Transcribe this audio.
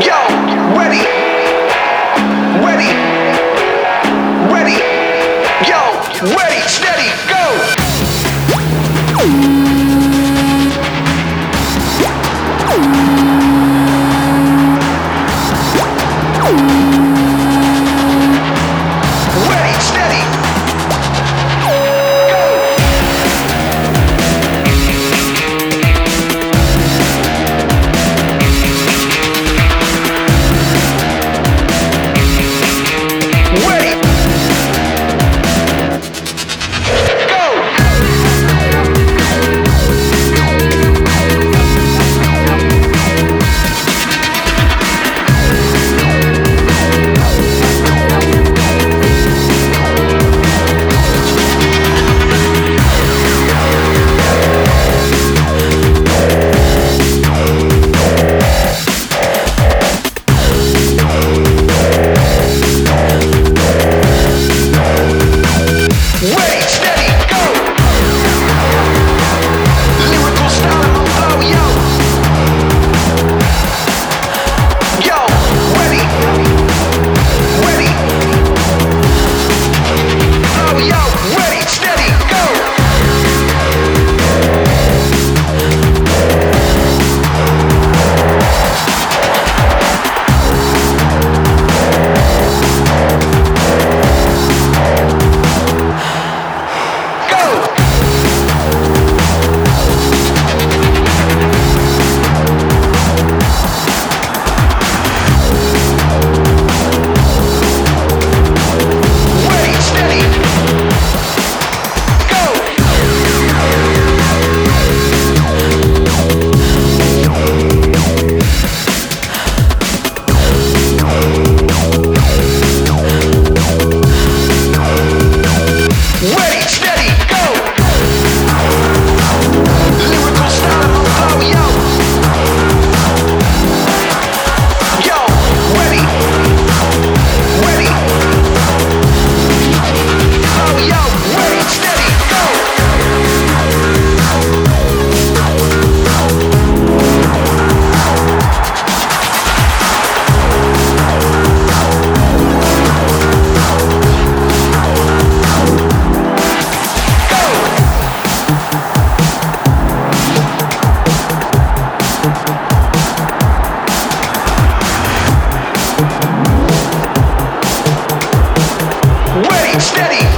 Yo, ready, ready, ready, yo, ready, steady, go. steady.